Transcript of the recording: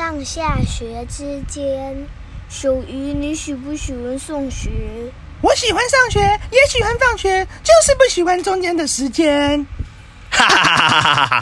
上下学之间属于你喜不喜欢上学，我喜欢上学，也喜欢放学，就是不喜欢中间的时间。哈哈哈哈哈哈。